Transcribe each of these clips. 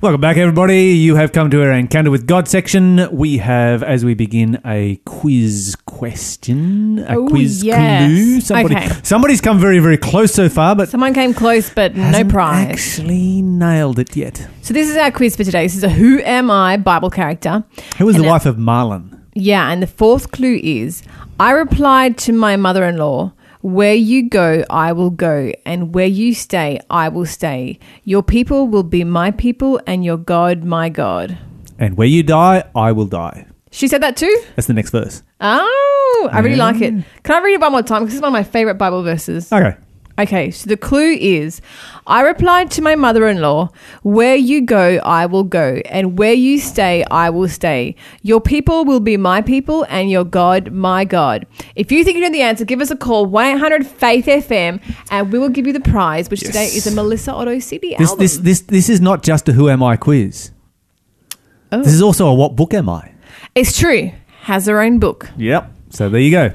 Welcome back, everybody. You have come to our Encounter with God section. We have, as we begin, a quiz question, a Oh, quiz yes. clue. Somebody, Okay. Somebody's come very, very close so far, but Someone came close, but no prize. actually nailed it yet. So this is our quiz for today. This is a Who Am I Bible character. Who was And the wife of Mahlon? Yeah, and the fourth clue is I replied to my mother in law, Where you go, I will go, and where you stay, I will stay. Your people will be my people, and your God, my God. And where you die, I will die. She said that too? That's the next verse. Oh, I really like it. Can I read it one more time? Because it's one of my favorite Bible verses. Okay. Okay, so the clue is I replied to my mother in law, Where you go, I will go, and where you stay, I will stay. Your people will be my people, and your God, my God. If you think you know the answer, give us a call, 1 800 Faith FM, and we will give you the prize, which today is a Melissa Otto CD This, album. this, this, this is not just a Who Am I quiz. Oh. This is also a What Book Am I? it's true, has her own book. Yep. So there you go.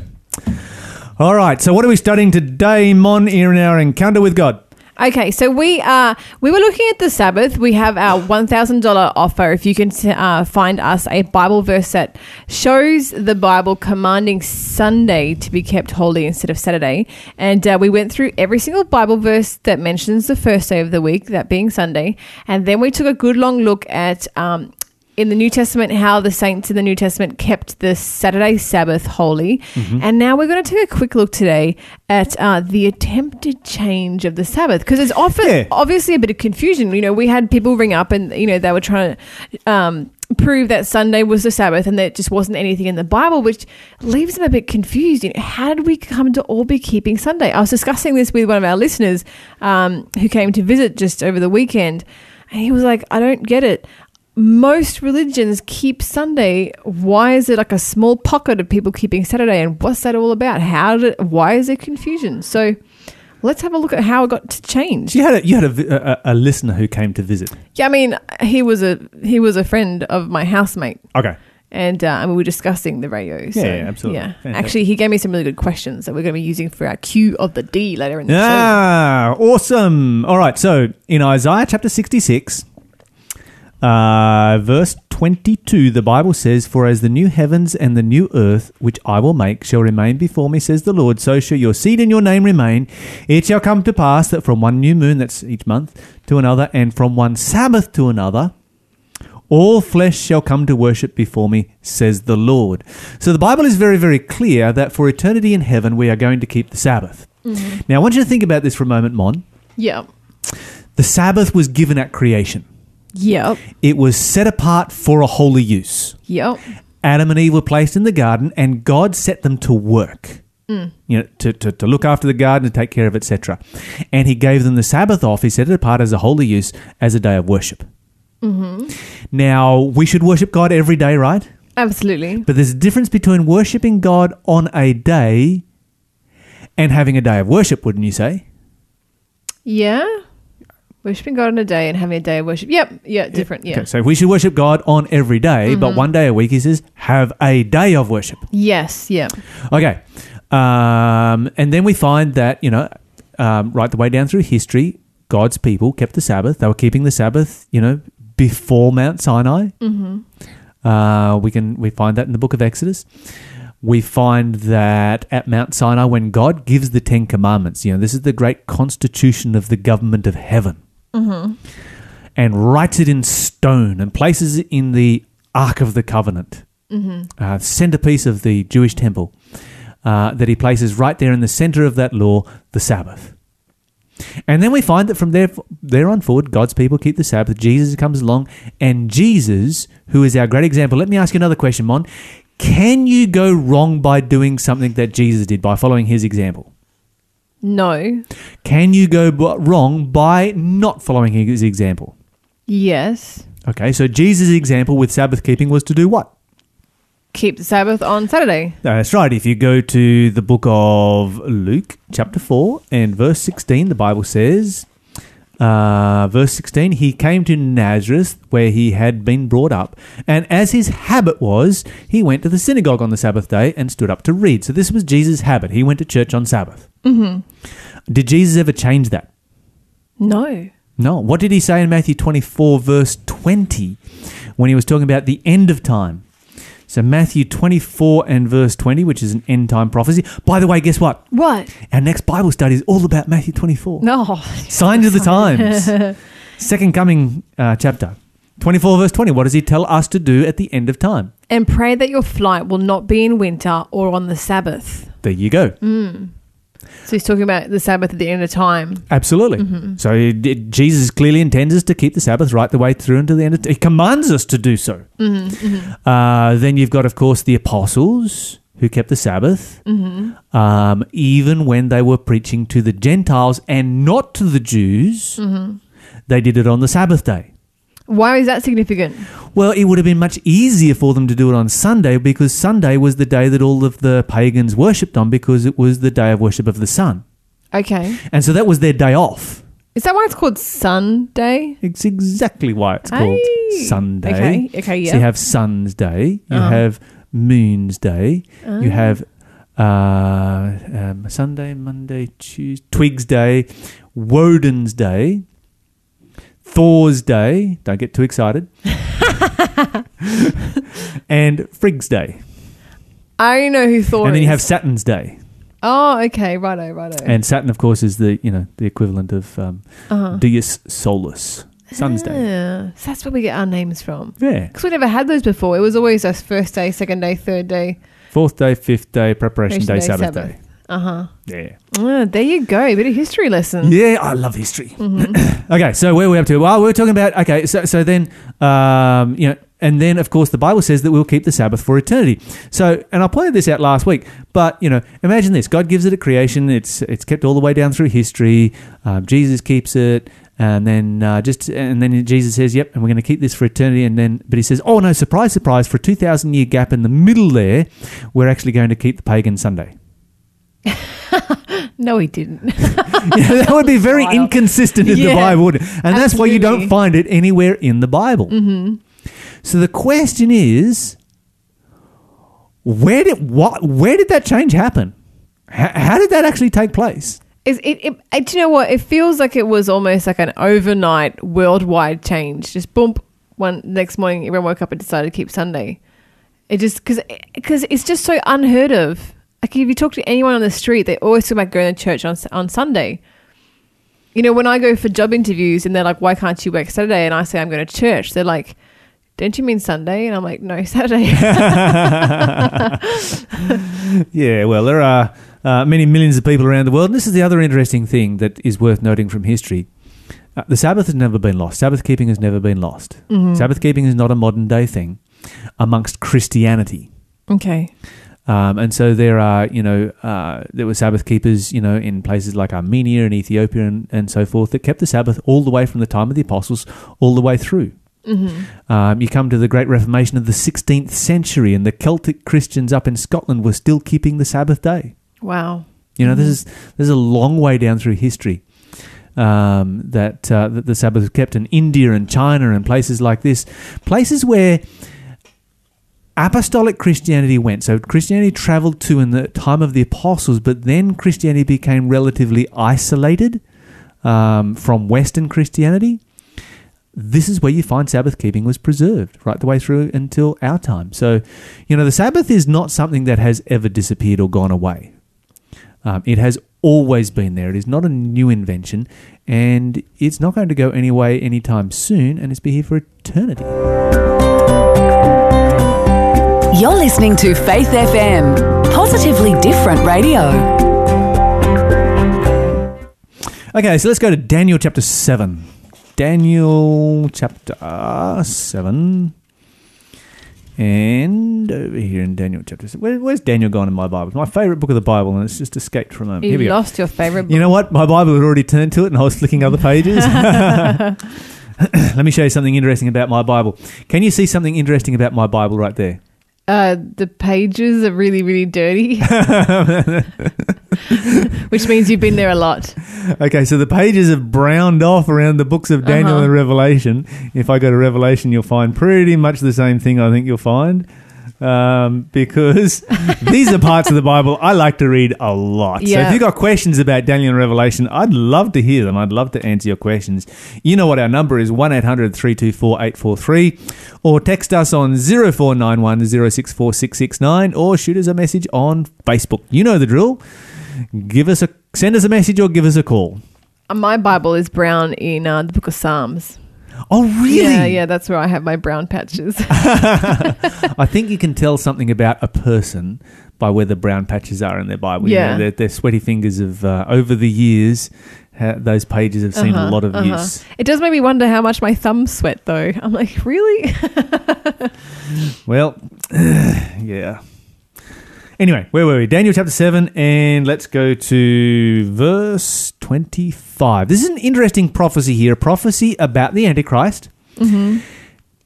All right. So what are we studying today, Mon, in our encounter with God? Okay, so we uh we were looking at the Sabbath. We have our one thousand dollar offer if you can uh, find us a Bible verse that shows the Bible commanding Sunday to be kept holy instead of Saturday. And uh, we went through every single Bible verse that mentions the first day of the week, that being Sunday, and then we took a good long look at um, in the New Testament how the saints in the New Testament kept the Saturday Sabbath holy. And now we're going to take a quick look today at uh, the attempted change of the Sabbath because there's often Yeah. obviously a bit of confusion. You know, we had people ring up and you know they were trying to um, prove that Sunday was the Sabbath and there just wasn't anything in the Bible, which leaves them a bit confused. You know, how did we come to all be keeping Sunday? I was discussing this with one of our listeners um, who came to visit just over the weekend, and he was like, "I don't get it." Most religions keep Sunday. Why is it like a small pocket of people keeping Saturday? And what's that all about? How did? Why is there confusion? So, let's have a look at how it got to change. You had a, you had a, a, a listener who came to visit. Yeah, I mean, he was a he was a friend of my housemate, Okay. and uh, I mean, we were discussing the radio. So, Yeah, yeah, absolutely. Yeah, Fantastic. actually, he gave me some really good questions that we're going to be using for our Q of the D later in the show. Ah, awesome. All right. So in Isaiah chapter 66, uh, verse 22, the Bible says, For as the new heavens and the new earth, which I will make, shall remain before me, says the Lord, so shall your seed and your name remain. It shall come to pass that from one new moon, that's each month, to another, and from one Sabbath to another, all flesh shall come to worship before me, says the Lord. So the Bible is very, very clear that for eternity in heaven, we are going to keep the Sabbath. Now, I want you to think about this for a moment, Mon. Yeah. The Sabbath was given at creation, Yep. it was set apart for a holy use. Yep. Adam and Eve were placed in the garden, and God set them to work. Mm. You know, to, to, to look after the garden and take care of, etc. And he gave them the Sabbath off. He set it apart as a holy use, as a day of worship. Mm-hmm. Now, we should worship God every day, right? Absolutely. But there's a difference between worshiping God on a day and having a day of worship, wouldn't you say? Yeah. Worshiping God on a day and having a day of worship. Yep. Yeah. Different. Yeah. Okay, so we should worship God on every day, but one day a week, he says, have a day of worship. Yes. Yeah. Okay. Um, and then we find that, you know, um, right the way down through history, God's people kept the Sabbath. They were keeping the Sabbath, you know, before Mount Sinai. Mm-hmm. Uh, we can we find that in the book of Exodus. We find that at Mount Sinai, when God gives the Ten Commandments, you know, this is the great constitution of the government of heaven, and writes it in stone and places it in the Ark of the Covenant, uh, centerpiece of the Jewish temple, uh, that he places right there in the center of that law, the Sabbath. And then we find that from there, there on forward, God's people keep the Sabbath. Jesus comes along, and Jesus, who is our great example. Let me ask you another question, Mon. Can you go wrong by doing something that Jesus did by following his example? No. Can you go b- wrong by not following his example? Yes. Okay, so Jesus' example with Sabbath keeping was to do what? Keep the Sabbath on Saturday. That's right. If you go to the book of Luke, chapter 4, and verse 16, the Bible says, uh, verse 16, he came to Nazareth where he had been brought up, and as his habit was, he went to the synagogue on the Sabbath day and stood up to read. So this was Jesus' habit. He went to church on Sabbath. Mm-hmm. Did Jesus ever change that? No. No. What did he say in Matthew 24, verse 20, when he was talking about the end of time? So, Matthew 24 and verse 20, which is an end time prophecy. By the way, guess what? What? Our next Bible study is all about Matthew 24. No. Signs of the times. Second coming uh, chapter. 24 verse 20. What does he tell us to do at the end of time? And pray that your flight will not be in winter or on the Sabbath. There you go. So he's talking about the Sabbath at the end of time. Absolutely. Mm-hmm. So it- it- Jesus clearly intends us to keep the Sabbath right the way through until the end. Of, he commands us to do so. Mm-hmm, mm-hmm. Uh, then you've got, of course, the apostles who kept the Sabbath, um, even when they were preaching to the Gentiles and not to the Jews. They did it on the Sabbath day. Why is that significant? Well, it would have been much easier for them to do it on Sunday because Sunday was the day that all of the pagans worshipped on because it was the day of worship of the sun. Okay. And so that was their day off. Is that why it's called Sunday? It's exactly why it's called Hey. Sunday. Okay. Okay. Yeah. So you have Sun's Day, you Uh-huh. have Moon's Day, Ah. you have uh, um, Sunday, Monday, Tuesday, Tiw's Day, Woden's Day, Thor's Day. Don't get too excited. and Frigg's Day. I know who Thor and then you is. have Saturn's Day. Oh, okay. Righto. Righto. And Saturn, of course, is the you know the equivalent of um, uh-huh. Dies Solis, Sun's Day. Yeah. So that's where we get our names from. Yeah, Because we never had those before. It was always us first day, second day, third day. fourth day, fifth day, preparation Preparation day, day, Sabbath, Sabbath. day. Uh huh. Yeah, Ah, there you go. A bit of history lesson. yeah, I love history. Mm-hmm. okay, so where are we up to? Well, we're talking about okay. So so then um, you know. And then, of course, the Bible says that we'll keep the Sabbath for eternity. So, and I pointed this out last week, but you know, imagine this: God gives it at creation. It's it's kept all the way down through history. Um, Jesus keeps it, and then uh, just and then Jesus says, "Yep," and we're going to keep this for eternity. And then, but he says, "Oh no, surprise, surprise! For a two thousand year gap in the middle there, we're actually going to keep the pagan Sunday." No, he didn't. Yeah, that would be very Wild. inconsistent in the Bible, wouldn't it? and that's why you don't find it anywhere in the Bible. Mm-hmm. So the question is, where did what? Where did that change happen? How, how did that actually take place? Is it, it, it? Do you know what? It feels like it was almost like an overnight worldwide change. Just boom, one next morning, everyone woke up and decided to keep Sunday. It just because because it's just so unheard of. Like if you talk to anyone on the street, they always talk about going to church on on Sunday. You know, when I go for job interviews and they're like, "Why can't you work Saturday?" and I say, "I'm going to church," they're like, "Don't you mean Sunday?" And I'm like, "No, Saturday." Yeah, well, there are uh, many millions of people around the world. And this is the other interesting thing that is worth noting from history. Uh, the Sabbath has never been lost. Sabbath keeping has never been lost. Sabbath keeping is not a modern day thing amongst Christianity. okay. Um, and so there are, you know, uh, there were Sabbath keepers, you know, in places like Armenia and Ethiopia and, and so forth that kept the Sabbath all the way from the time of the apostles all the way through. Um, you come to the Great Reformation of the 16th century, and the Celtic Christians up in Scotland were still keeping the Sabbath day. Wow. You know, this is this is a long way down through history um, that uh, that the Sabbath was kept in India and China and places like this, places where apostolic Christianity went. So Christianity traveled to in the time of the apostles, but then Christianity became relatively isolated um, from Western Christianity. This is where you find Sabbath keeping was preserved right the way through until our time. So, you know, the Sabbath is not something that has ever disappeared or gone away. Um, it has always been there. It is not a new invention, and it's not going to go anyway anytime soon, and it's be here for eternity. You're listening to Faith FM, positively different radio. Okay, so let's go to Daniel chapter 7. Daniel chapter 7. And over here in Daniel chapter 7. Where, where's Daniel gone in my Bible? It's my favourite book of the Bible, and it's just escaped from a moment. You Here we go. lost your favorite book. You know what? My Bible had already turned to it, and I was flicking other pages. Let me show you something interesting about my Bible. Can you see something interesting about my Bible right there? Uh, the pages are really, really dirty, which means you've been there a lot. Okay, so the pages have browned off around the books of Daniel Uh-huh. and Revelation. If I go to Revelation, you'll find pretty much the same thing. I think you'll find. Um, because these are parts of the Bible I like to read a lot. So if you've got questions about Daniel and Revelation, I'd love to hear them. I'd love to answer your questions. You know what our number is 1 800 324 843 or text us on 0491 064669 or shoot us a message on Facebook. You know the drill. Give us a send us a message or give us a call. My Bible is brown in uh, the Book of Psalms. Oh, really? Yeah, yeah, that's where I have my brown patches. I think you can tell something about a person by where the brown patches are in their Bible. You Yeah. know, their, their sweaty fingers have, uh, over the years, ha- those pages have seen a Uh-huh, lot of uh-huh. use. It does make me wonder how much my thumbs sweat, though. I'm like, really? Well, yeah. Anyway, where were we? Daniel chapter 7, and let's go to verse 25. This is an interesting prophecy here, a prophecy about the Antichrist. Mm-hmm.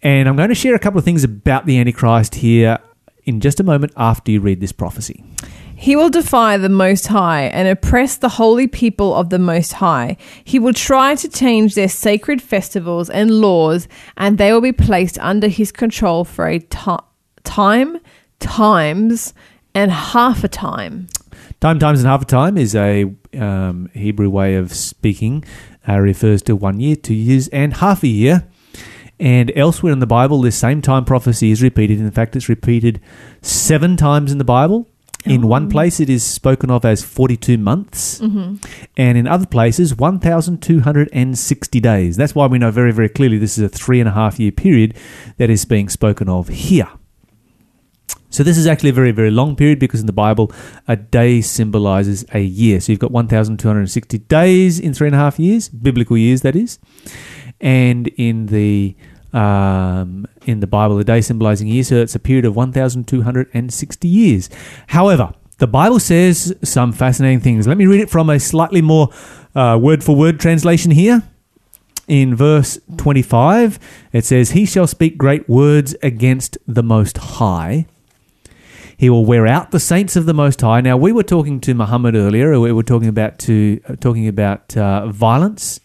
And I'm going to share a couple of things about the Antichrist here in just a moment after you read this prophecy. He will defy the Most High and oppress the holy people of the Most High. He will try to change their sacred festivals and laws, and they will be placed under his control for a time, times, and half a time. Time, times, and half a time is a um, Hebrew way of speaking. Uh, refers to one year, two years, and half a year. And elsewhere in the Bible, this same time prophecy is repeated. In fact, it's repeated seven times in the Bible. In one place, it is spoken of as 42 months, and in other places, 1,260 days. That's why we know very, very clearly this is a three and a half year period that is being spoken of here. So this is actually a very, very long period because in the Bible, a day symbolizes a year. So you've got 1,260 days in three and a half years, biblical years, that is. And in the um, in the Bible, a day symbolizing a year, so it's a period of 1,260 years. However, the Bible says some fascinating things. Let me read it from a slightly more uh, word for word translation here. In verse 25, it says, He shall speak great words against the Most High. He will wear out the saints of the Most High. Now, we were talking to Muhammad earlier. We were talking about to uh, talking about uh, violence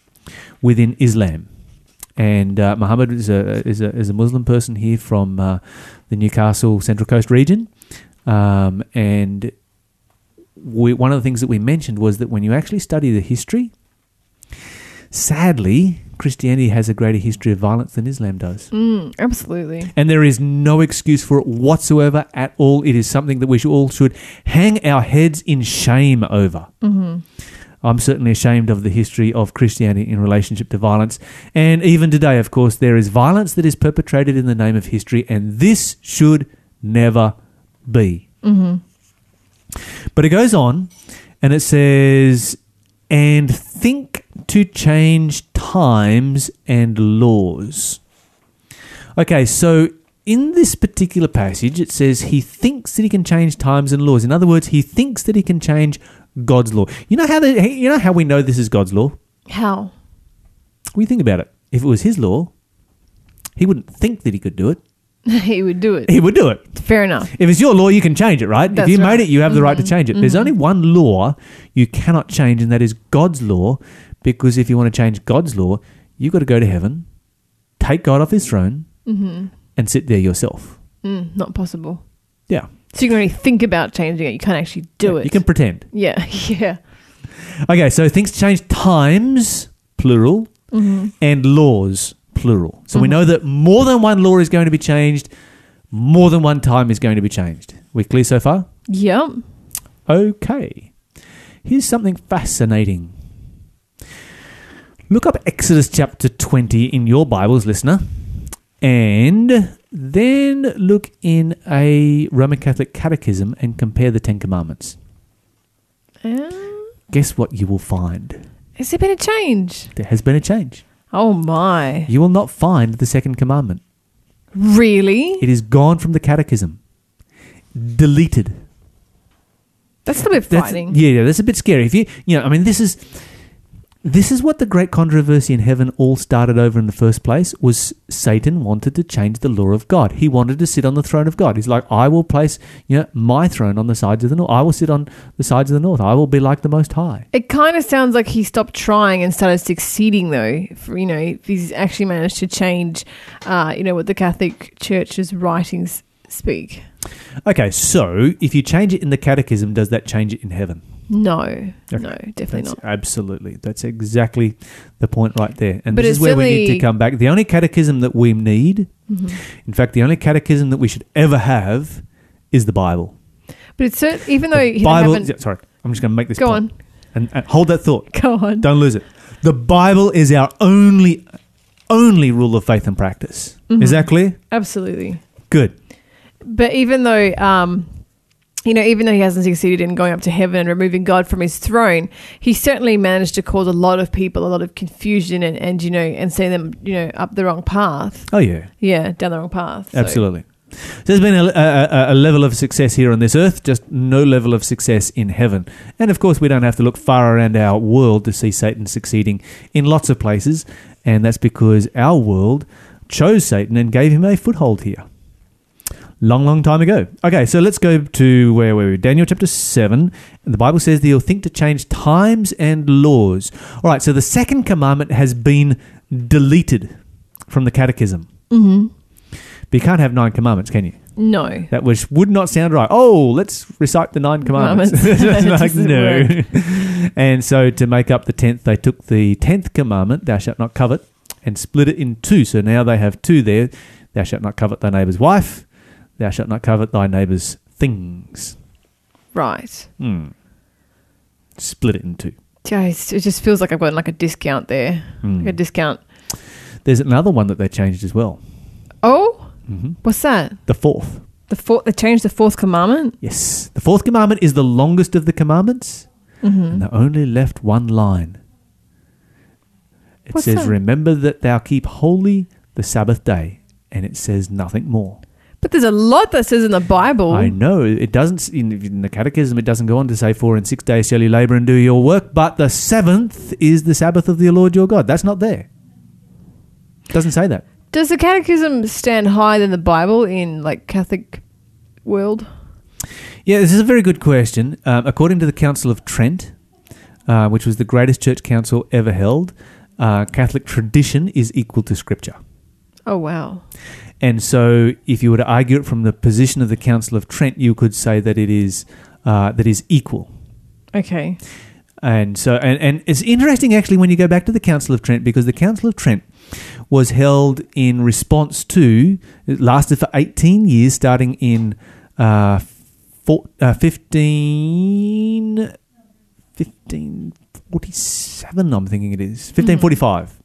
within Islam, and uh, Muhammad is a, is a is a Muslim person here from uh, the Newcastle Central Coast region, um, and we, one of the things that we mentioned was that when you actually study the history, sadly, Christianity has a greater history of violence than Islam does. Mm, absolutely. And there is no excuse for it whatsoever at all. It is something that we should all should hang our heads in shame over. Mm-hmm. I'm certainly ashamed of the history of Christianity in relationship to violence. And even today, of course, there is violence that is perpetrated in the name of history, and this should never be. Mm-hmm. But it goes on and it says, and think to change times and laws. Okay, so in this particular passage, it says he thinks that he can change times and laws. In other words, he thinks that he can change God's law. You know how the, you know how we know this is God's law? How? We think about it. If it was his law, he wouldn't think that he could do it. he would do it. He would do it. Fair enough. If it's your law, you can change it, right? That's if you right. made it, you have the right to Mhm, change it. There's mhm. only one law you cannot change, and that is God's law. Because if you want to change God's law, you've got to go to heaven, take God off his throne, Mm-hmm. and sit there yourself. Mm, not possible. Yeah. So you can only think about changing it. You can't actually do it. You can pretend. Yeah, yeah. Okay, so things change times, plural, Mm-hmm. and laws, plural. So we know that more than one law is going to be changed, more than one time is going to be changed. We clear so far? Yep. Okay. Here's something fascinating. Look up Exodus chapter 20 in your Bibles, listener, and then look in a Roman Catholic catechism and compare the Ten Commandments. Uh, Guess what you will find? has there been a change? There has been a change. Oh my! You will not find the second commandment. Really? It is gone from the catechism. Deleted. That's a bit That's, frightening. yeah, yeah, that's a bit scary. If you, you know, I mean, this is this is what the great controversy in heaven all started over in the first place. Was Satan wanted to change the law of God? He wanted to sit on the throne of God. He's like, I will place, you know, my throne on the sides of the north. I will sit on the sides of the north. I will be like the Most High. It kind of sounds like he stopped trying and started succeeding, though. For, you know, he's actually managed to change, uh, you know, what the Catholic Church's writings speak. Okay, so if you change it in the catechism, does that change it in heaven? No, Okay. no, definitely That's not. Absolutely. That's exactly the point right there. And But this is where we need to come back. The only catechism that we need, Mm-hmm. in fact, the only catechism that we should ever have is the Bible. But it's even though The you Bible. yeah, sorry, I'm just going to make this Go on, And, and hold that thought. go on. Don't lose it. The Bible is our only, only rule of faith and practice. Mm-hmm. Is that clear? Absolutely. Good. But even though, um, you know, even though he hasn't succeeded in going up to heaven and removing God from his throne, he certainly managed to cause a lot of people a lot of confusion and, and you know, and send them, you know, up the wrong path. Oh, yeah. Yeah, down the wrong path. So- Absolutely. So there's been a, a, a level of success here on this earth, just no level of success in heaven. And of course, we don't have to look far around our world to see Satan succeeding in lots of places. And that's because our world chose Satan and gave him a foothold here. Long, long time ago. Okay, so let's go to where were we? Daniel chapter 7. And the Bible says that you'll think to change times and laws. All right, so the second commandment has been deleted from the catechism. Mhm. But you can't have nine commandments, can you? No. That which would not sound right. Oh, let's recite the nine commandments. Commandments. Like no. and so to make up the tenth, they took the tenth commandment, "Thou shalt not covet," and split it in two. So now they have two there: "Thou shalt not covet thy neighbour's wife," "Thou shalt not covet thy neighbour's things." Right. Hmm. Split it in two. Guys, it just feels like I've gotten like a discount there. Hmm. Like a discount. There's another one that they changed as well. Oh, hmm what's that? The fourth. The fourth. They changed the fourth commandment. Yes, the fourth commandment is the longest of the commandments. Mm-hmm. and they only left one line. It What's says, that? Remember that thou keep holy the Sabbath day. And it says nothing more. But there's a lot that says in the Bible. I know it doesn't, in, in the catechism, it doesn't go on to say, four and six days shall you labor and do your work, but the seventh is the Sabbath of the Lord your God. That's not there. It doesn't say that. Does the Catechism stand higher than the Bible in like Catholic world? Yeah, this is a very good question. Um, according to the Council of Trent, uh, which was the greatest church council ever held, uh, Catholic tradition is equal to Scripture. Oh wow. And so, if you were to argue it from the position of the Council of Trent, you could say that it is uh, that is equal. Okay. And so, and, and it's interesting actually when you go back to the Council of Trent because the Council of Trent was held in response to it lasted for eighteen years, starting in uh, four, uh, 15, 1547, I'm thinking it is fifteen forty five.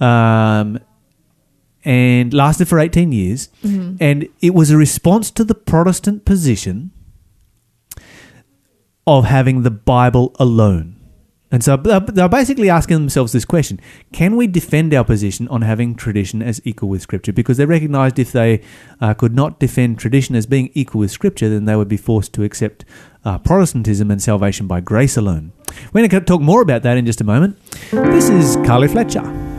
Um, and lasted for 18 years. And it was a response to the Protestant position of having the Bible alone. And so they're they're basically asking themselves this question Can we defend our position on having tradition as equal with Scripture? Because they recognized if they uh, could not defend tradition as being equal with Scripture, then they would be forced to accept uh, Protestantism and salvation by grace alone. We're going to talk more about that in just a moment. This is Carly Fletcher.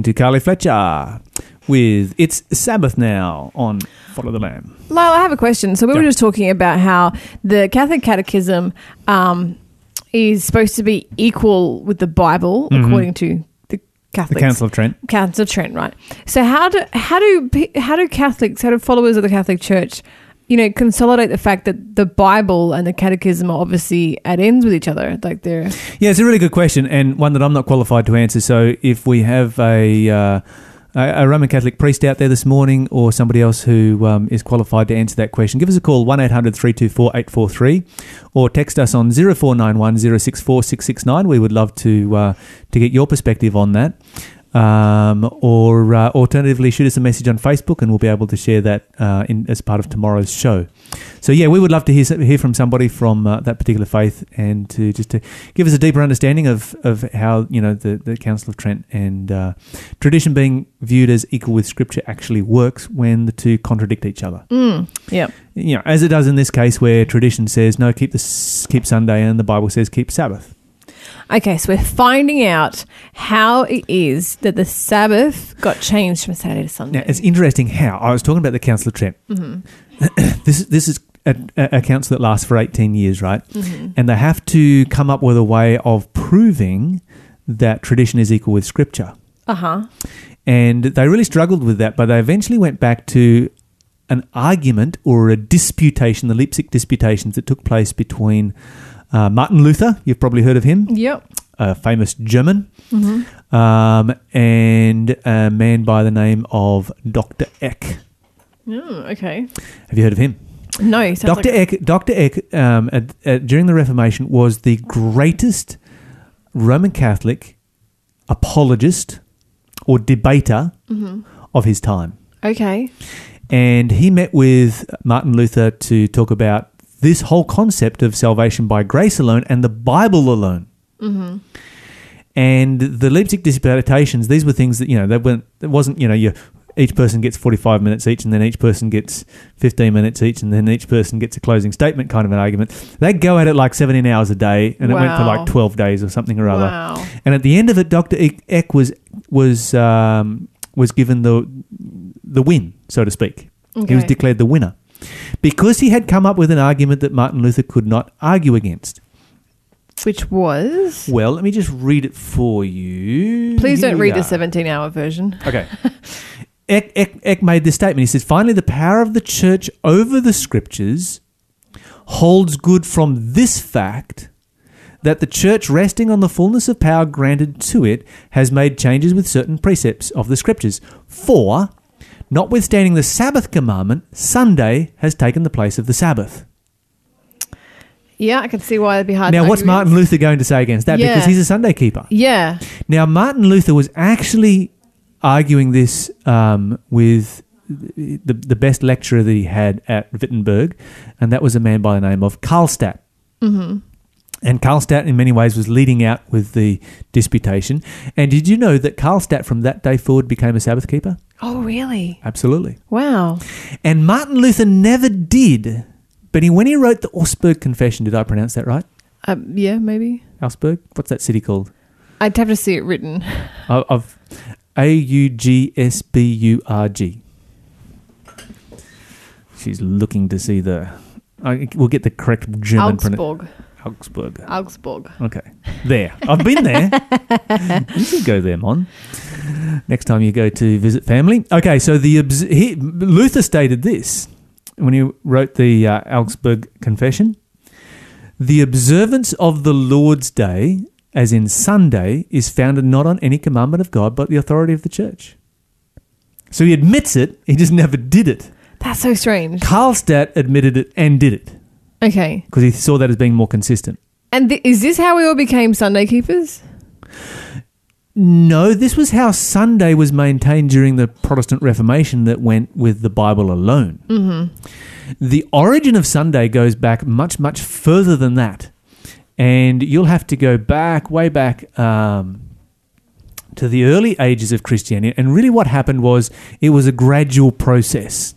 Listening to Carly Fletcher with It's Sabbath Now on Follow the Lamb. Lyle, I have a question. So we were Yeah. just talking about how the Catholic Catechism um, is supposed to be equal with the Bible, according to the The Council of Trent. Council of Trent, right? So how do how do how do Catholics, how do followers of the Catholic Church, you know, consolidate the fact that the Bible and the Catechism are obviously at ends with each other, like they're Yeah, it's a really good question and one that I'm not qualified to answer. So if we have a uh, a Roman Catholic priest out there this morning or somebody else who um, is qualified to answer that question, give us a call 1 800 324 843 or text us on 0491 064 669. We would love to uh, to get your perspective on that. Um, or uh, alternatively, shoot us a message on Facebook, and we'll be able to share that uh, in as part of tomorrow's show. So yeah, we would love to hear hear from somebody from uh, that particular faith, and to just to give us a deeper understanding of, of how you know the, the Council of Trent and uh, tradition being viewed as equal with Scripture actually works when the two contradict each other. mm, yeah. You know, as it does in this case, where tradition says no, keep the keep Sunday, and the Bible says keep Sabbath. Okay, so we're finding out how it is that the Sabbath got changed from Saturday to Sunday. Now, it's interesting how I was talking about the Council of Trent. this this is a, a council that lasts for eighteen years, right? And they have to come up with a way of proving that tradition is equal with Scripture. Uh huh. And they really struggled with that, but they eventually went back to an argument or a disputation, the Leipzig disputations that took place between uh, Martin Luther, you've probably heard of him, Yep. a famous German, um, and a man by the name of Dr. Eck. Oh, okay. Have you heard of him? No, Dr. like- Eck, Dr. Eck um, at, at, during the Reformation was the greatest Roman Catholic apologist or debater of his time. Okay. And he met with Martin Luther to talk about this whole concept of salvation by grace alone and the Bible alone. And the Leipzig disputations, these were things that you know they weren't. It wasn't you know you each person gets forty five minutes each, and then each person gets fifteen minutes each, and then each person gets a closing statement kind of an argument. They'd go at it like seventeen hours a day, and it went for like twelve days or something or other. Wow. And at the end of it, Doctor Eck was was um, was given the the win, so to speak. He was declared the winner because he had come up with an argument that Martin Luther could not argue against. Which was. Well, let me just read it for you. Please Here don't read the 17 hour version. Okay. Eck, Eck, Eck made this statement. He says, finally, the power of the church over the scriptures holds good from this fact that the church, resting on the fullness of power granted to it, has made changes with certain precepts of the scriptures. For, notwithstanding the Sabbath commandment, Sunday has taken the place of the Sabbath. Yeah, I can see why it'd be hard Now, what's Martin against. Luther going to say against that? Yeah. Because he's a Sunday keeper. Yeah. Now, Martin Luther was actually arguing this um, with the, the best lecturer that he had at Wittenberg, and that was a man by the name of Karlstadt. Mm-hmm. And Karlstadt, in many ways, was leading out with the disputation. And did you know that Karlstadt, from that day forward, became a Sabbath keeper? Oh, really? Absolutely. Wow. And Martin Luther never did. But he, when he wrote the Augsburg Confession, did I pronounce that right? Um, yeah, maybe. Augsburg? What's that city called? I'd have to see it written. of, A U G S B U R G. She's looking to see the. I, we'll get the correct German. Augsburg. Augsburg. Augsburg. Okay, there. I've been there. you should go there, Mon. Next time you go to visit family. Okay, so the he, Luther stated this when he wrote the uh, Augsburg Confession. The observance of the Lord's Day, as in Sunday, is founded not on any commandment of God, but the authority of the church. So he admits it, he just never did it. That's so strange. Karlstadt admitted it and did it Okay. because he saw that as being more consistent. And th- is this how we all became Sunday keepers? No, this was how Sunday was maintained during the Protestant Reformation that went with the Bible alone. Mm-hmm. The origin of Sunday goes back much, much further than that. And you'll have to go back, way back um, to the early ages of Christianity. And really, what happened was it was a gradual process.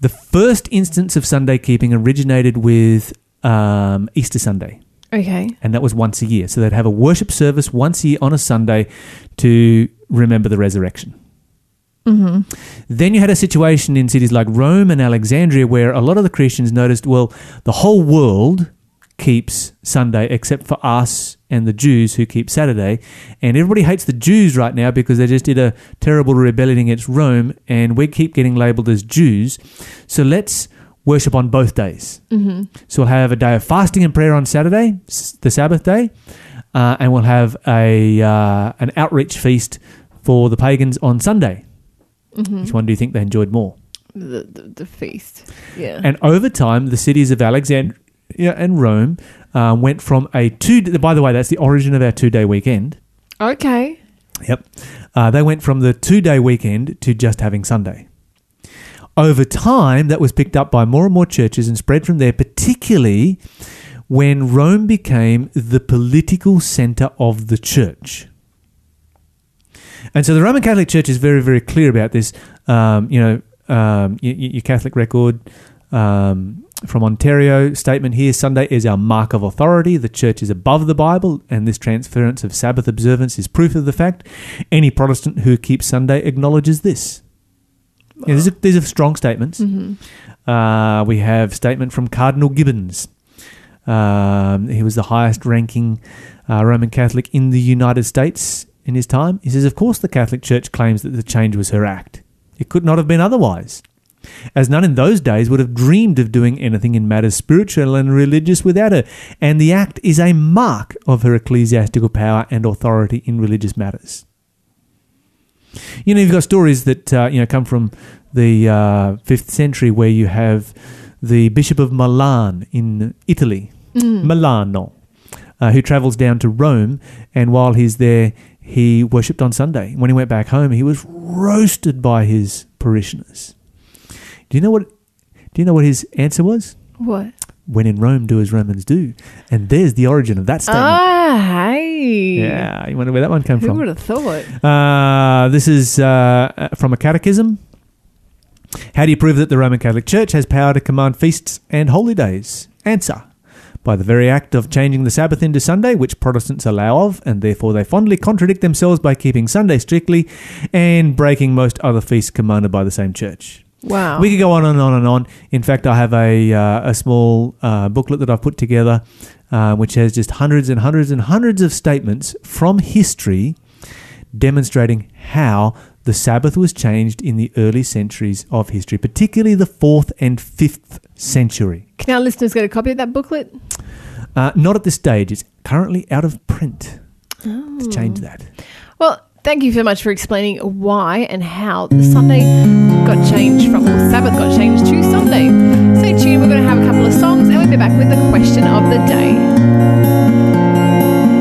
The first instance of Sunday keeping originated with um, Easter Sunday Okay. and that was once a year. So they'd have a worship service once a year on a Sunday to remember the resurrection. Mm-hmm. Then you had a situation in cities like Rome and Alexandria where a lot of the Christians noticed, well, the whole world keeps Sunday except for us and the Jews who keep Saturday. And everybody hates the Jews right now because they just did a terrible rebellion against Rome and we keep getting labeled as Jews. So let's worship on both days. Mm-hmm. So we'll have a day of fasting and prayer on Saturday, the Sabbath day, uh, and we'll have a uh, an outreach feast for the pagans on Sunday. Which one do you think they enjoyed more? The, the, the feast. Yeah. And over time, the cities of Alexandria and Rome uh, went from a two. By the way, that's the origin of our two day weekend. okay. Yep. Uh, they went from the two day weekend to just having Sunday. Over time, that was picked up by more and more churches and spread from there, particularly when Rome became the political center of the church. And so the Roman Catholic Church is very, very clear about this. Um, you know, um, y- y- your Catholic record um, from Ontario statement here Sunday is our mark of authority. The church is above the Bible, and this transference of Sabbath observance is proof of the fact. Any Protestant who keeps Sunday acknowledges this. Yeah, these, are, these are strong statements. Uh, we have statement from Cardinal Gibbons. Um, he was the highest ranking uh, Roman Catholic in the United States in his time. He says, Of course, the Catholic Church claims that the change was her act. It could not have been otherwise, as none in those days would have dreamed of doing anything in matters spiritual and religious without her. And the act is a mark of her ecclesiastical power and authority in religious matters. You know, you've got stories that uh, you know come from the uh, fifth century, where you have the Bishop of Milan in Italy, Milano, uh, who travels down to Rome, and while he's there, he worshipped on Sunday. When he went back home, he was roasted by his parishioners. Do you know what? Do you know what his answer was? What? When in Rome, do as Romans do, and there's the origin of that statement. Ah, hey. Hey. Yeah, you wonder where that one came Who from. would have thought? Uh, this is uh, from a catechism. How do you prove that the Roman Catholic Church has power to command feasts and holy days? Answer. By the very act of changing the Sabbath into Sunday, which Protestants allow of, and therefore they fondly contradict themselves by keeping Sunday strictly and breaking most other feasts commanded by the same church. Wow. We could go on and on and on. In fact, I have a uh, a small uh, booklet that I've put together, uh, which has just hundreds and hundreds and hundreds of statements from history demonstrating how the Sabbath was changed in the early centuries of history, particularly the fourth and fifth century. Can our listeners get a copy of that booklet? Uh, not at this stage; it's currently out of print. To change that. Well, thank you so much for explaining why and how the Sunday got changed from, or Sabbath got changed to Sunday. Stay tuned, we're going to have a couple of songs and we'll be back with the question of the day.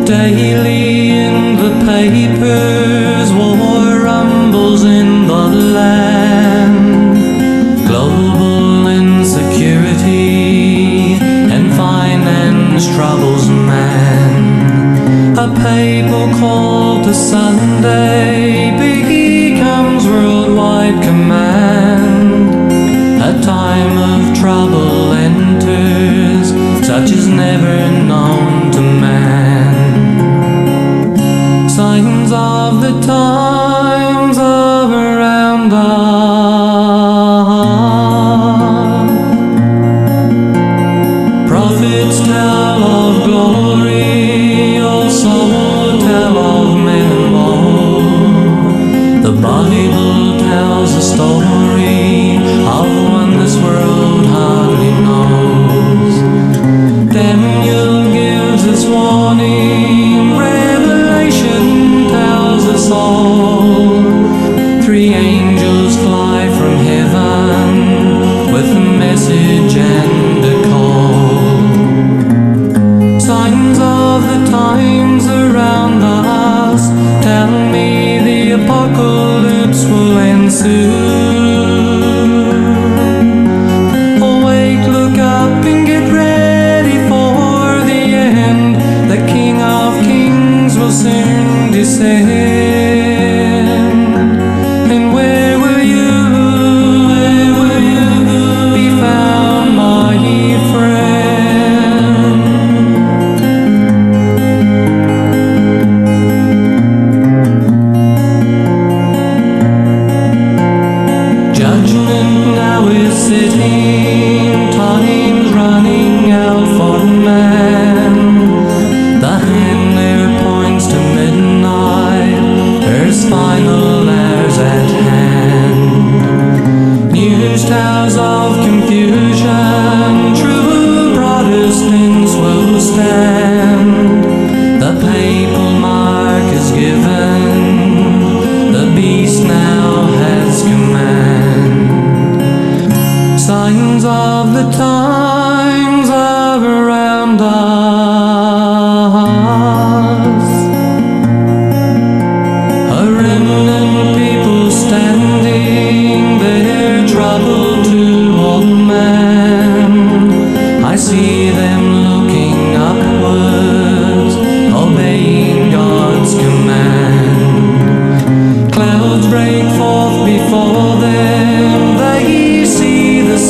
Daily in the papers, war rumbles in the land. Global insecurity and finance troubles man. A papal call to Sunday becomes worldwide command. A time of trouble enters, such as never known to man. Signs of the times of around us. Will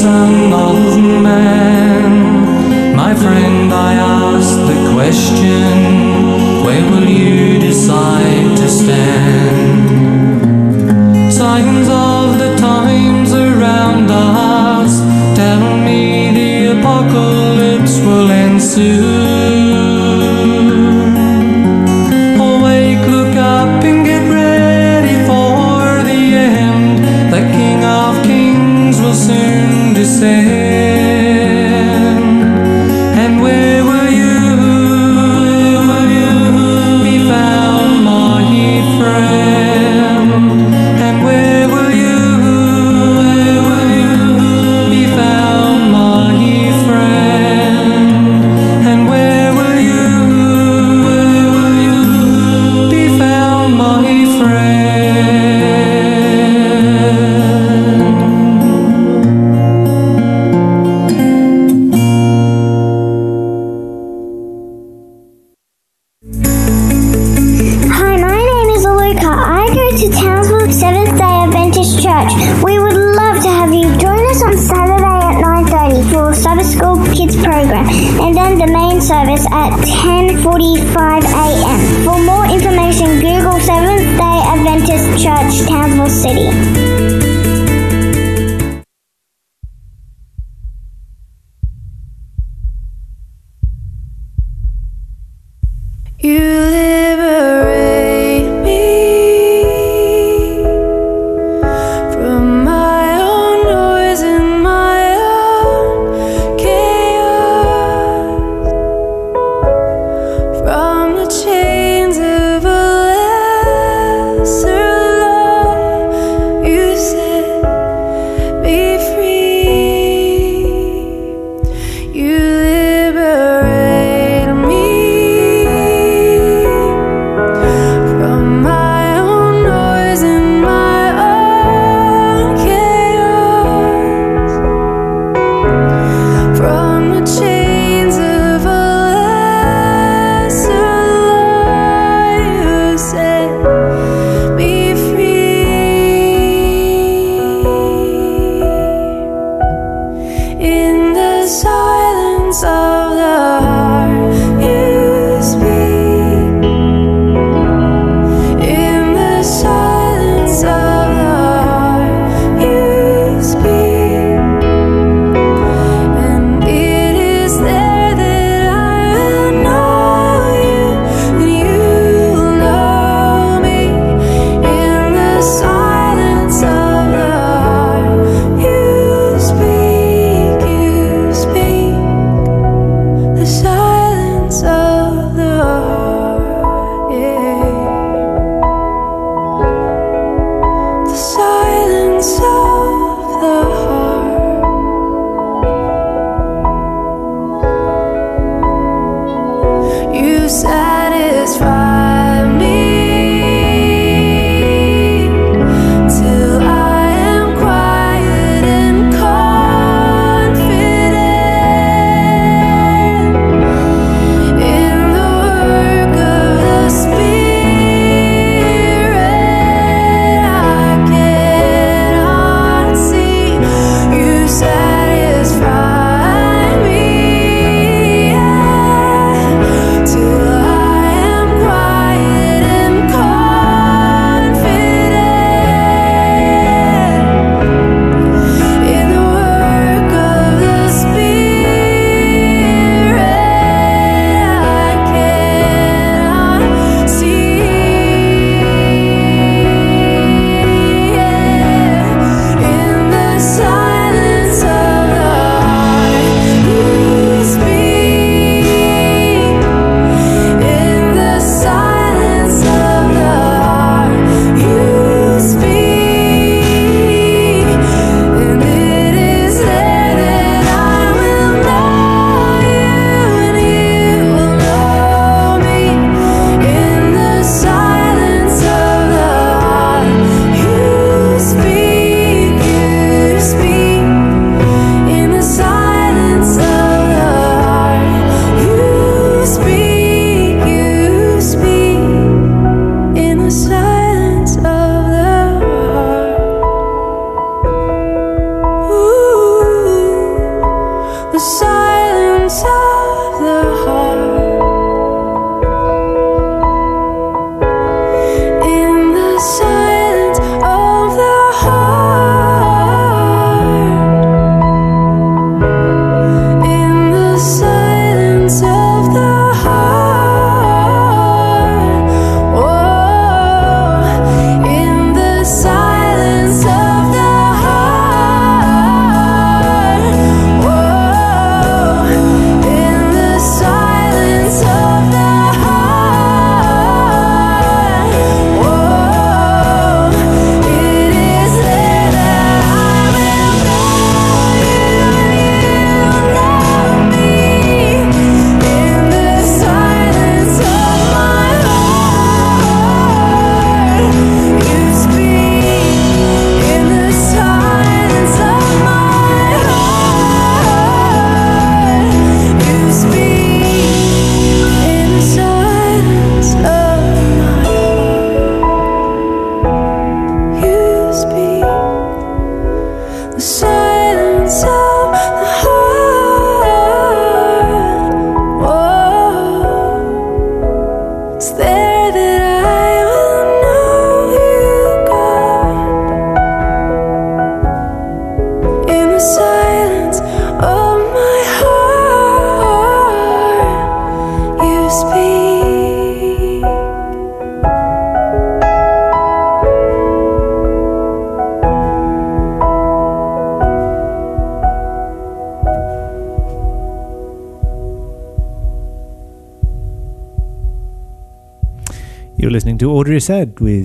Son of Man. My friend, I ask the question, where will you decide to stand? Signs of the times around us tell me the apocalypse will ensue.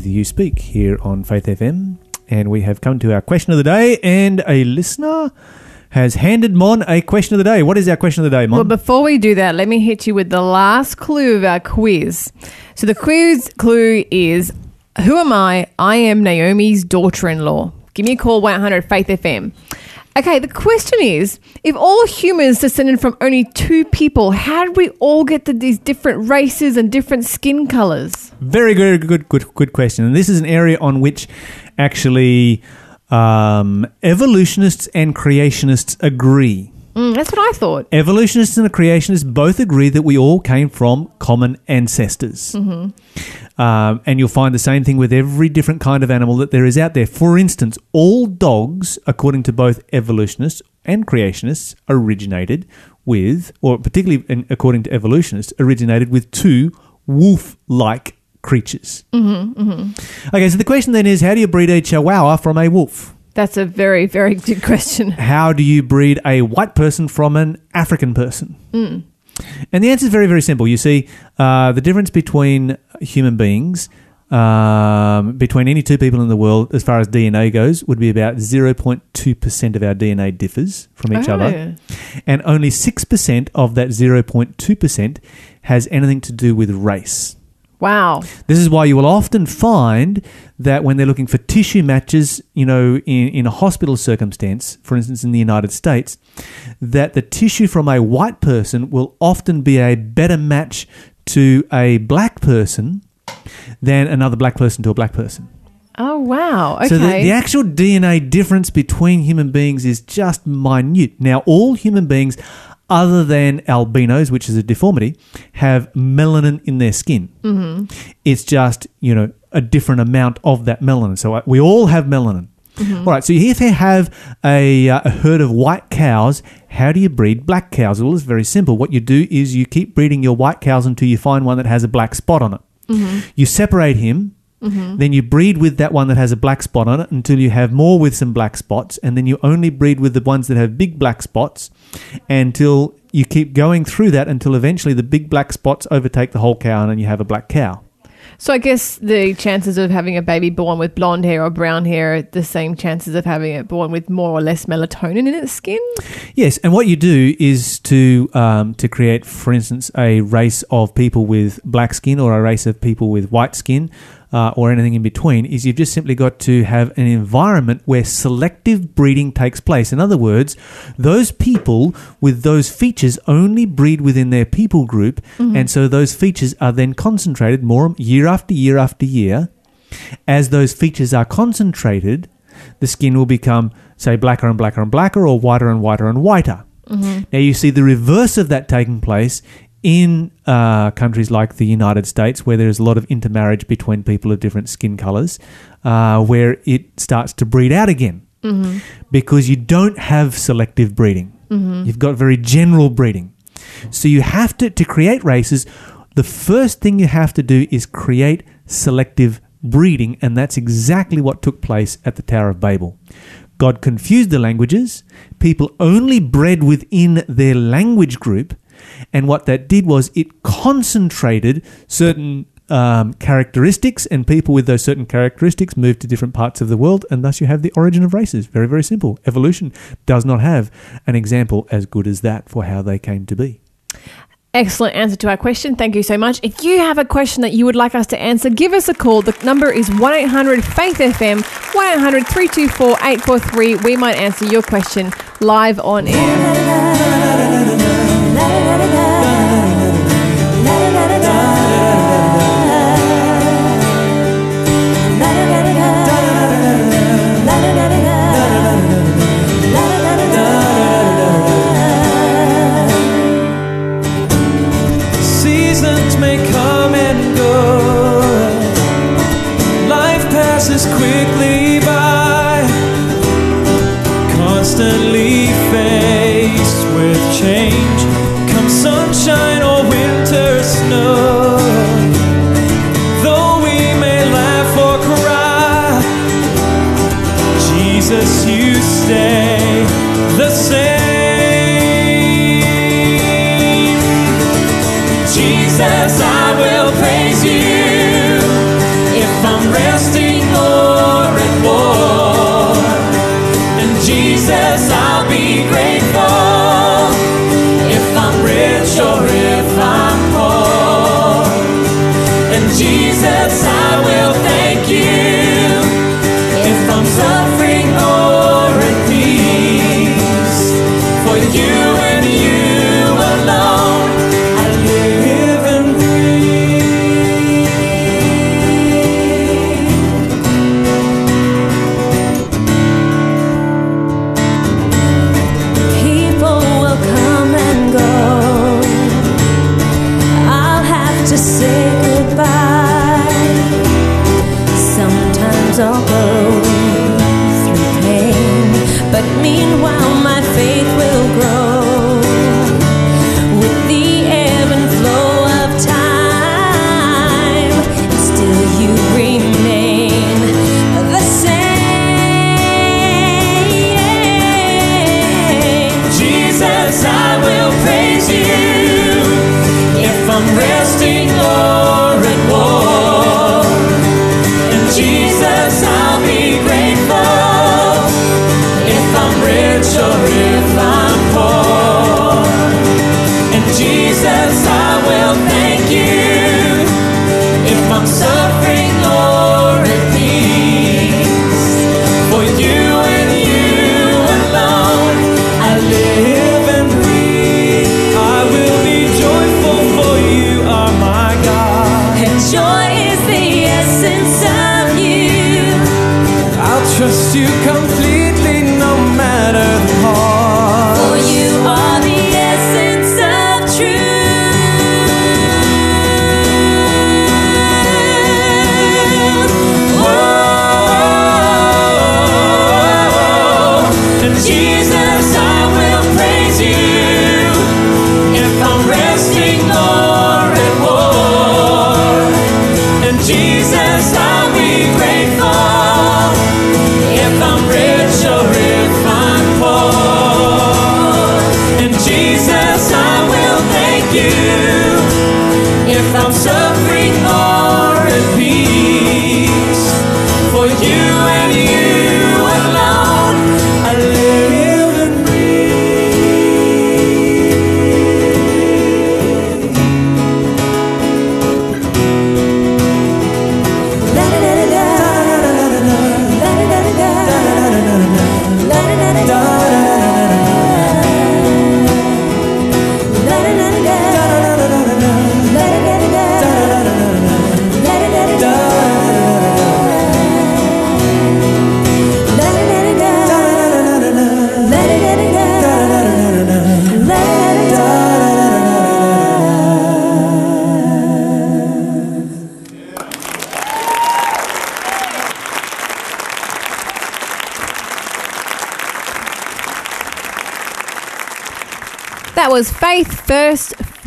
With You Speak here on Faith FM. And we have come to our question of the day, and a listener has handed Mon a question of the day. What is our question of the day, Mon? Well, before we do that, let me hit you with the last clue of our quiz. So the quiz clue is Who am I? I am Naomi's daughter in law. Give me a call, 100 Faith FM. Okay, the question is if all humans descended from only two people, how did we all get to these different races and different skin colors? Very good, good, good, good question. And this is an area on which actually um, evolutionists and creationists agree. Mm, that's what I thought. Evolutionists and creationists both agree that we all came from common ancestors. Um, and you'll find the same thing with every different kind of animal that there is out there. For instance, all dogs, according to both evolutionists and creationists, originated with, or particularly in- according to evolutionists, originated with two wolf like creatures. Mm-hmm, Okay, so the question then is how do you breed a chihuahua from a wolf? That's a very, very good question. how do you breed a white person from an African person? And the answer is very, very simple. You see, uh, the difference between human beings, um, between any two people in the world, as far as DNA goes, would be about 0.2% of our DNA differs from each other. And only 6% of that 0.2% has anything to do with race. Wow. This is why you will often find that when they're looking for tissue matches, you know, in, in a hospital circumstance, for instance, in the United States, that the tissue from a white person will often be a better match to a black person than another black person to a black person. Oh, wow. Okay. So the, the actual DNA difference between human beings is just minute. Now, all human beings, other than albinos, which is a deformity, have melanin in their skin. Mm-hmm. It's just, you know, a different amount of that melanin. So uh, we all have melanin. All right, so if you have a, uh, a herd of white cows, how do you breed black cows? Well, it's very simple. What you do is you keep breeding your white cows until you find one that has a black spot on it. You separate him, then you breed with that one that has a black spot on it until you have more with some black spots, and then you only breed with the ones that have big black spots until you keep going through that until eventually the big black spots overtake the whole cow and then you have a black cow. So I guess the chances of having a baby born with blonde hair or brown hair are the same chances of having it born with more or less melatonin in its skin. Yes, and what you do is to um, to create, for instance, a race of people with black skin or a race of people with white skin. Uh, or anything in between, is you've just simply got to have an environment where selective breeding takes place. In other words, those people with those features only breed within their people group, and so those features are then concentrated more year after year after year. As those features are concentrated, the skin will become, say, blacker and blacker and blacker, or whiter and whiter and whiter. Now, you see the reverse of that taking place in uh, countries like the United States, where there's a lot of intermarriage between people of different skin colors, uh, where it starts to breed out again. Because you don't have selective breeding, you've got very general breeding. So, you have to, to create races, the first thing you have to do is create selective breeding, and that's exactly what took place at the Tower of Babel. God confused the languages. People only bred within their language group. And what that did was it concentrated certain um, characteristics, and people with those certain characteristics moved to different parts of the world, and thus you have the origin of races. Very, very simple. Evolution does not have an example as good as that for how they came to be. Excellent answer to our question. Thank you so much. If you have a question that you would like us to answer, give us a call. The number is 1 800 Faith FM, 1 800 324 843. We might answer your question live on air. Seasons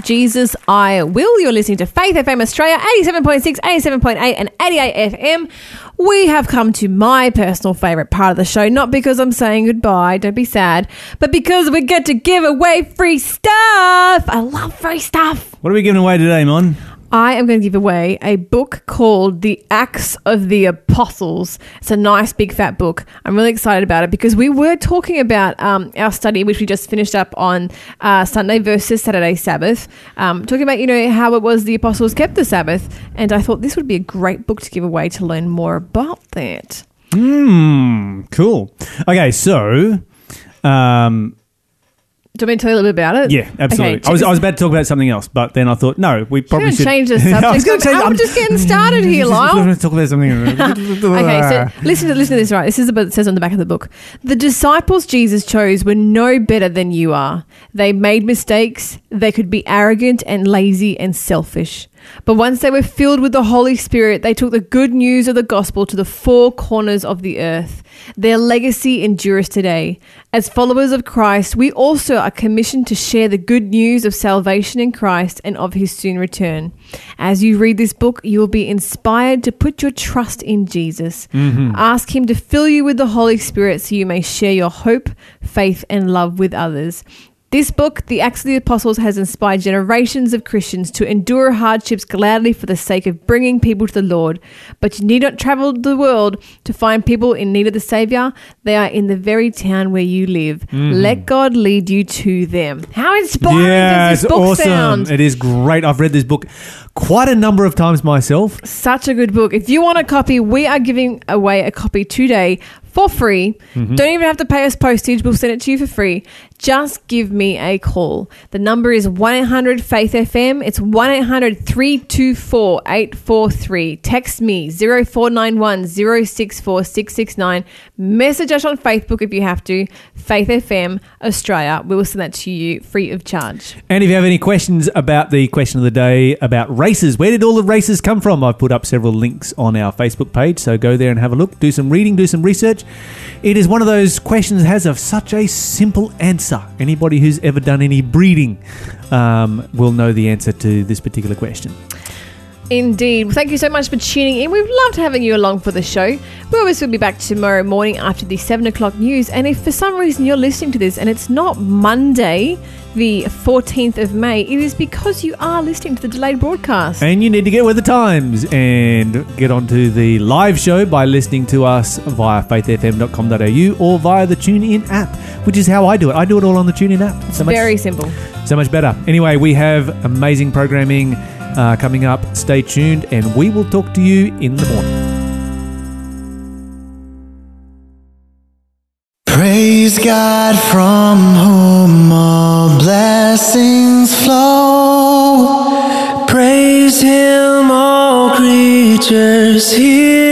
Jesus I Will. You're listening to Faith FM Australia, 87.6, 87.8, and 88 FM. We have come to my personal favourite part of the show, not because I'm saying goodbye, don't be sad, but because we get to give away free stuff. I love free stuff. What are we giving away today, Mon? I am going to give away a book called The Acts of the Apostles. It's a nice big fat book. I'm really excited about it because we were talking about um, our study, which we just finished up on uh, Sunday versus Saturday Sabbath, um, talking about, you know, how it was the apostles kept the Sabbath. And I thought this would be a great book to give away to learn more about that. Hmm, cool. Okay, so um, Do you want me to tell you a little bit about it? yeah, absolutely. Okay, I was I was about to talk about something else, but then I thought no, we probably should change the I was subject. gonna change- I'm I'm just getting started here, Lyle. I'm going to talk about something. Okay, so listen to listen to this. Right, this is what it says on the back of the book. The disciples Jesus chose were no better than you are. They made mistakes. They could be arrogant and lazy and selfish. But once they were filled with the Holy Spirit, they took the good news of the gospel to the four corners of the earth. Their legacy endures today. As followers of Christ, we also are commissioned to share the good news of salvation in Christ and of his soon return. As you read this book, you will be inspired to put your trust in Jesus. Mm-hmm. Ask him to fill you with the Holy Spirit so you may share your hope, faith, and love with others. This book, The Acts of the Apostles, has inspired generations of Christians to endure hardships gladly for the sake of bringing people to the Lord. But you need not travel the world to find people in need of the Savior. They are in the very town where you live. Let God lead you to them. How inspiring yeah, does this it's book awesome. sound? It is great. I've read this book quite a number of times myself. Such a good book. If you want a copy, we are giving away a copy today for free. Mm-hmm. Don't even have to pay us postage. We'll send it to you for free. Just give me a call. The number is 1 800 Faith FM. It's 1 800 324 843. Text me 0491 064 669. Message us on Facebook if you have to. Faith FM Australia. We will send that to you free of charge. And if you have any questions about the question of the day about races, where did all the races come from? I've put up several links on our Facebook page, so go there and have a look, do some reading, do some research. It is one of those questions that has a, such a simple answer. Anybody who's ever done any breeding um, will know the answer to this particular question. Indeed. Well, thank you so much for tuning in. We've loved having you along for the show. We always will be back tomorrow morning after the 7 o'clock news. And if for some reason you're listening to this and it's not Monday, the 14th of May, it is because you are listening to the delayed broadcast. And you need to get with the times and get onto the live show by listening to us via faithfm.com.au or via the TuneIn app, which is how I do it. I do it all on the TuneIn app. So much, Very simple. so much better. Anyway, we have amazing programming uh, coming up. Stay tuned, and we will talk to you in the morning. Praise God from whom all blessings flow. Praise Him, all creatures here